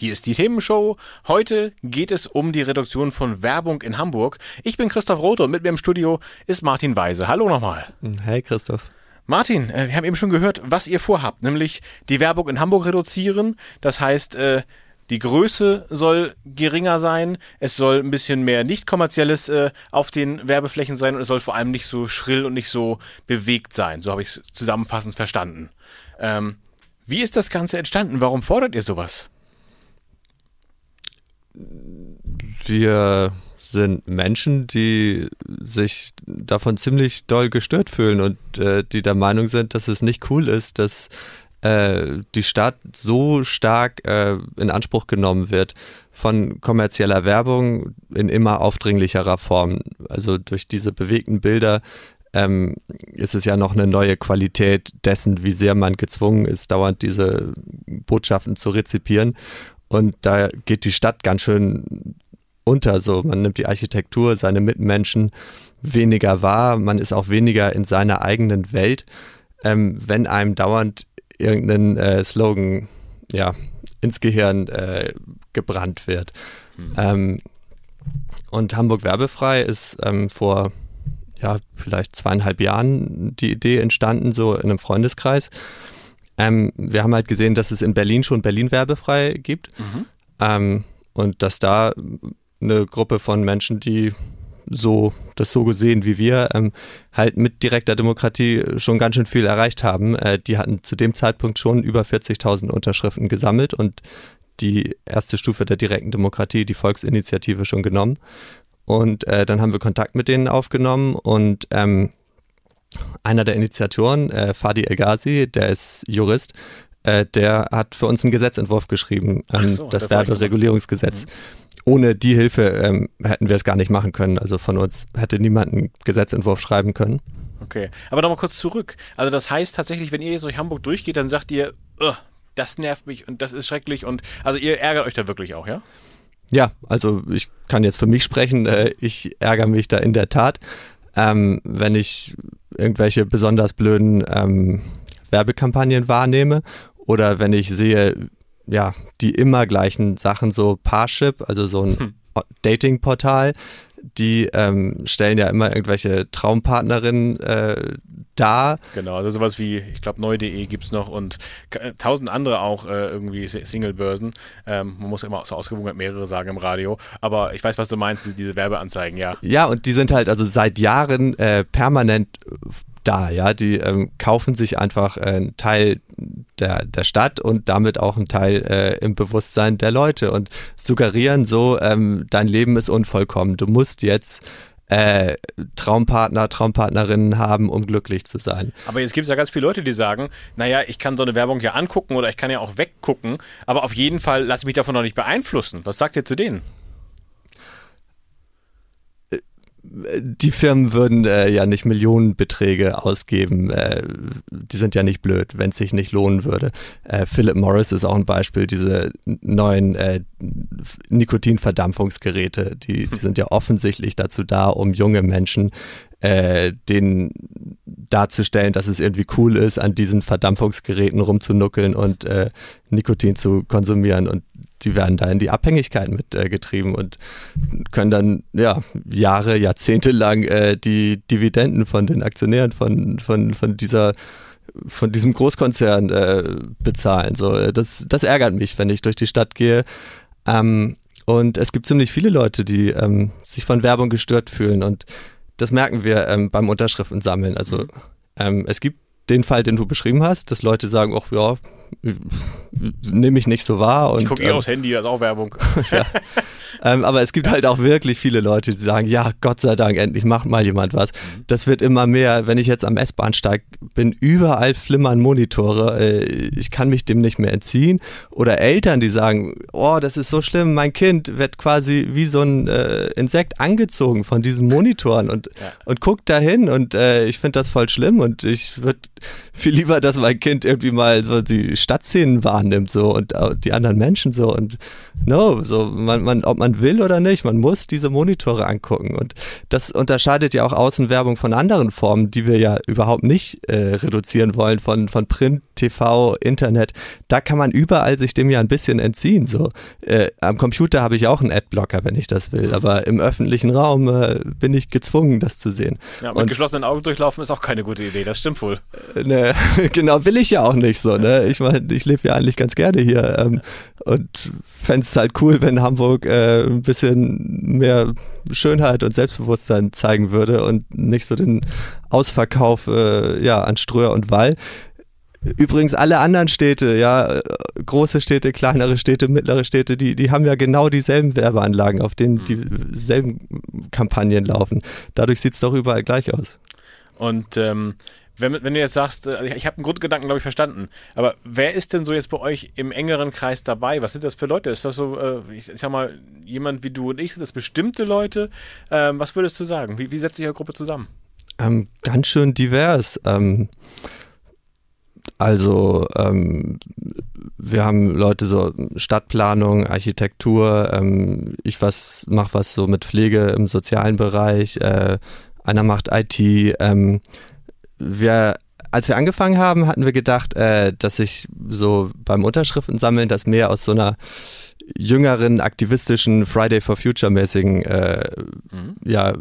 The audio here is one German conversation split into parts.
Hier ist die Themenshow. Heute geht es um die Reduktion von Werbung in Hamburg. Ich bin Christoph Roth und mit mir im Studio ist Martin Weise. Hallo nochmal. Hey Christoph. Martin, äh, wir haben eben schon gehört, was ihr vorhabt, nämlich die Werbung in Hamburg reduzieren. Das heißt, äh, die Größe soll geringer sein, es soll ein bisschen mehr nicht kommerzielles äh, auf den Werbeflächen sein und es soll vor allem nicht so schrill und nicht so bewegt sein. So habe ich es zusammenfassend verstanden. Ähm, wie ist das Ganze entstanden? Warum fordert ihr sowas? Wir sind Menschen, die sich davon ziemlich doll gestört fühlen und äh, die der Meinung sind, dass es nicht cool ist, dass äh, die Stadt so stark äh, in Anspruch genommen wird von kommerzieller Werbung in immer aufdringlicherer Form. Also durch diese bewegten Bilder ähm, ist es ja noch eine neue Qualität dessen, wie sehr man gezwungen ist, dauernd diese Botschaften zu rezipieren. Und da geht die Stadt ganz schön unter. So, man nimmt die Architektur, seine Mitmenschen weniger wahr, man ist auch weniger in seiner eigenen Welt, ähm, wenn einem dauernd irgendein äh, Slogan ja, ins Gehirn äh, gebrannt wird. Mhm. Ähm, und Hamburg werbefrei ist ähm, vor ja, vielleicht zweieinhalb Jahren die Idee entstanden, so in einem Freundeskreis. Ähm, wir haben halt gesehen, dass es in Berlin schon Berlin werbefrei gibt. Mhm. Ähm, und dass da eine Gruppe von Menschen, die so das so gesehen wie wir, ähm, halt mit direkter Demokratie schon ganz schön viel erreicht haben. Äh, die hatten zu dem Zeitpunkt schon über 40.000 Unterschriften gesammelt und die erste Stufe der direkten Demokratie, die Volksinitiative, schon genommen. Und äh, dann haben wir Kontakt mit denen aufgenommen und ähm, einer der Initiatoren, äh, Fadi El Ghazi, der ist Jurist, äh, der hat für uns einen Gesetzentwurf geschrieben, ähm, so, das Werberegulierungsgesetz. Mhm. Ohne die Hilfe ähm, hätten wir es gar nicht machen können. Also von uns hätte niemand einen Gesetzentwurf schreiben können. Okay, aber nochmal kurz zurück. Also das heißt tatsächlich, wenn ihr jetzt durch Hamburg durchgeht, dann sagt ihr, das nervt mich und das ist schrecklich und also ihr ärgert euch da wirklich auch, ja? Ja, also ich kann jetzt für mich sprechen. Äh, ich ärgere mich da in der Tat ähm, wenn ich irgendwelche besonders blöden ähm, Werbekampagnen wahrnehme oder wenn ich sehe, ja, die immer gleichen Sachen, so Parship, also so ein hm. Dating-Portal, die ähm, stellen ja immer irgendwelche Traumpartnerinnen äh, dar. Genau, also sowas wie, ich glaube, neu.de gibt es noch und tausend andere auch äh, irgendwie Single-Börsen. Ähm, man muss immer so ausgewogen mehrere sagen im Radio. Aber ich weiß, was du meinst, diese Werbeanzeigen, ja. Ja, und die sind halt also seit Jahren äh, permanent da, ja. Die ähm, kaufen sich einfach äh, einen Teil der, der Stadt und damit auch einen Teil äh, im Bewusstsein der Leute und suggerieren so, ähm, dein Leben ist unvollkommen. Du musst jetzt äh, Traumpartner, Traumpartnerinnen haben, um glücklich zu sein. Aber jetzt gibt es ja ganz viele Leute, die sagen, naja, ich kann so eine Werbung ja angucken oder ich kann ja auch weggucken, aber auf jeden Fall lasse ich mich davon noch nicht beeinflussen. Was sagt ihr zu denen? Die Firmen würden äh, ja nicht Millionenbeträge ausgeben. Äh, die sind ja nicht blöd, wenn es sich nicht lohnen würde. Äh, Philip Morris ist auch ein Beispiel, diese neuen äh, Nikotinverdampfungsgeräte, die, die sind ja offensichtlich dazu da, um junge Menschen äh, denen darzustellen, dass es irgendwie cool ist, an diesen Verdampfungsgeräten rumzunuckeln und äh, Nikotin zu konsumieren. Und die werden da in die Abhängigkeit mitgetrieben äh, und können dann ja Jahre, Jahrzehnte lang äh, die Dividenden von den Aktionären von, von, von dieser von diesem Großkonzern äh, bezahlen. So, äh, das, das ärgert mich, wenn ich durch die Stadt gehe. Ähm, und es gibt ziemlich viele Leute, die ähm, sich von Werbung gestört fühlen. Und das merken wir ähm, beim Unterschriften sammeln. Also mhm. ähm, es gibt den Fall, den du beschrieben hast, dass Leute sagen, ach ja, nehme ich nicht so wahr. Und, ich gucke eh ähm, aufs Handy, das ist auch Werbung. ja. Ähm, aber es gibt halt auch wirklich viele Leute, die sagen, ja, Gott sei Dank, endlich macht mal jemand was. Mhm. Das wird immer mehr, wenn ich jetzt am S-Bahnsteig bin, überall flimmern Monitore. Äh, ich kann mich dem nicht mehr entziehen. Oder Eltern, die sagen, oh, das ist so schlimm, mein Kind wird quasi wie so ein äh, Insekt angezogen von diesen Monitoren und, ja. und guckt dahin und äh, ich finde das voll schlimm und ich würde viel lieber, dass mein Kind irgendwie mal so die Stadtszenen wahrnimmt so und die anderen Menschen so und no, so man, man, ob man will oder nicht, man muss diese Monitore angucken und das unterscheidet ja auch Außenwerbung von anderen Formen, die wir ja überhaupt nicht äh, reduzieren wollen von, von Print, TV, Internet. Da kann man überall sich dem ja ein bisschen entziehen. So äh, am Computer habe ich auch einen Adblocker, wenn ich das will, aber im öffentlichen Raum äh, bin ich gezwungen, das zu sehen. Ja, mit und, geschlossenen Augen durchlaufen ist auch keine gute Idee. Das stimmt wohl. Äh, ne, genau, will ich ja auch nicht so. Ne? Ich meine, ich lebe ja eigentlich ganz gerne hier ähm, und fände es halt cool, wenn Hamburg äh, ein bisschen mehr Schönheit und Selbstbewusstsein zeigen würde und nicht so den Ausverkauf äh, ja, an Ströer und Wall. Übrigens alle anderen Städte, ja, große Städte, kleinere Städte, mittlere Städte, die, die haben ja genau dieselben Werbeanlagen, auf denen mhm. dieselben Kampagnen laufen. Dadurch sieht es doch überall gleich aus. Und ähm, wenn, wenn du jetzt sagst, äh, ich habe einen Grundgedanken, glaube ich, verstanden, aber wer ist denn so jetzt bei euch im engeren Kreis dabei? Was sind das für Leute? Ist das so, äh, ich, sag mal, jemand wie du und ich, sind das bestimmte Leute? Ähm, was würdest du sagen? Wie, wie setzt sich eure Gruppe zusammen? Ähm, ganz schön divers. Ähm, also ähm, wir haben Leute so Stadtplanung, Architektur, ähm, ich was mache was so mit Pflege im sozialen Bereich, äh, einer macht IT, ähm, wir, als wir angefangen haben, hatten wir gedacht, äh, dass sich so beim Unterschriften sammeln, das mehr aus so einer jüngeren, aktivistischen Friday for Future mäßigen äh, mhm. ja,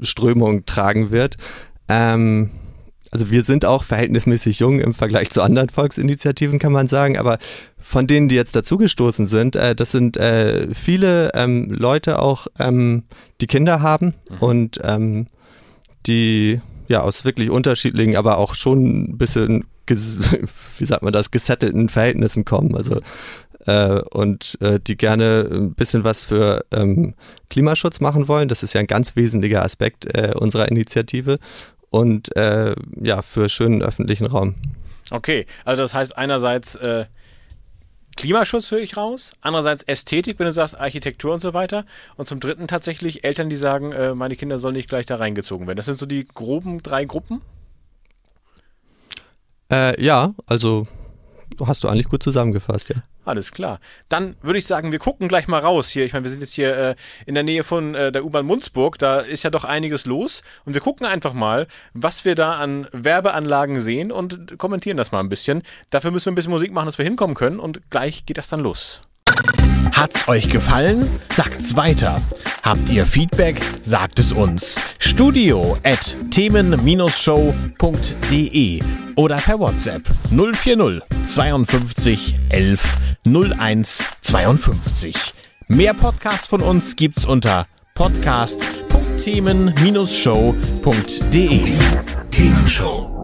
Strömung tragen wird. Ähm, also wir sind auch verhältnismäßig jung im Vergleich zu anderen Volksinitiativen, kann man sagen, aber von denen, die jetzt dazugestoßen sind, äh, das sind äh, viele ähm, Leute auch, ähm, die Kinder haben mhm. und ähm, die ja aus wirklich unterschiedlichen, aber auch schon ein bisschen, wie sagt man das, gesettelten Verhältnissen kommen. Also äh, und äh, die gerne ein bisschen was für ähm, Klimaschutz machen wollen. Das ist ja ein ganz wesentlicher Aspekt äh, unserer Initiative und äh, ja für schönen öffentlichen Raum. Okay, also das heißt einerseits äh, Klimaschutz höre ich raus, andererseits Ästhetik, wenn du sagst Architektur und so weiter und zum dritten tatsächlich Eltern, die sagen, äh, meine Kinder sollen nicht gleich da reingezogen werden. Das sind so die groben drei Gruppen? Äh, ja, also hast du eigentlich gut zusammengefasst, ja. Alles klar. Dann würde ich sagen, wir gucken gleich mal raus hier. Ich meine, wir sind jetzt hier äh, in der Nähe von äh, der U-Bahn Munzburg. Da ist ja doch einiges los. Und wir gucken einfach mal, was wir da an Werbeanlagen sehen und kommentieren das mal ein bisschen. Dafür müssen wir ein bisschen Musik machen, dass wir hinkommen können. Und gleich geht das dann los. Hat's euch gefallen? Sagt's weiter. Habt ihr Feedback? Sagt es uns. Studio at themen-show.de oder per WhatsApp 040 52 11 01 52. Mehr Podcasts von uns gibt's unter podcast.themen-show.de. Themenshow.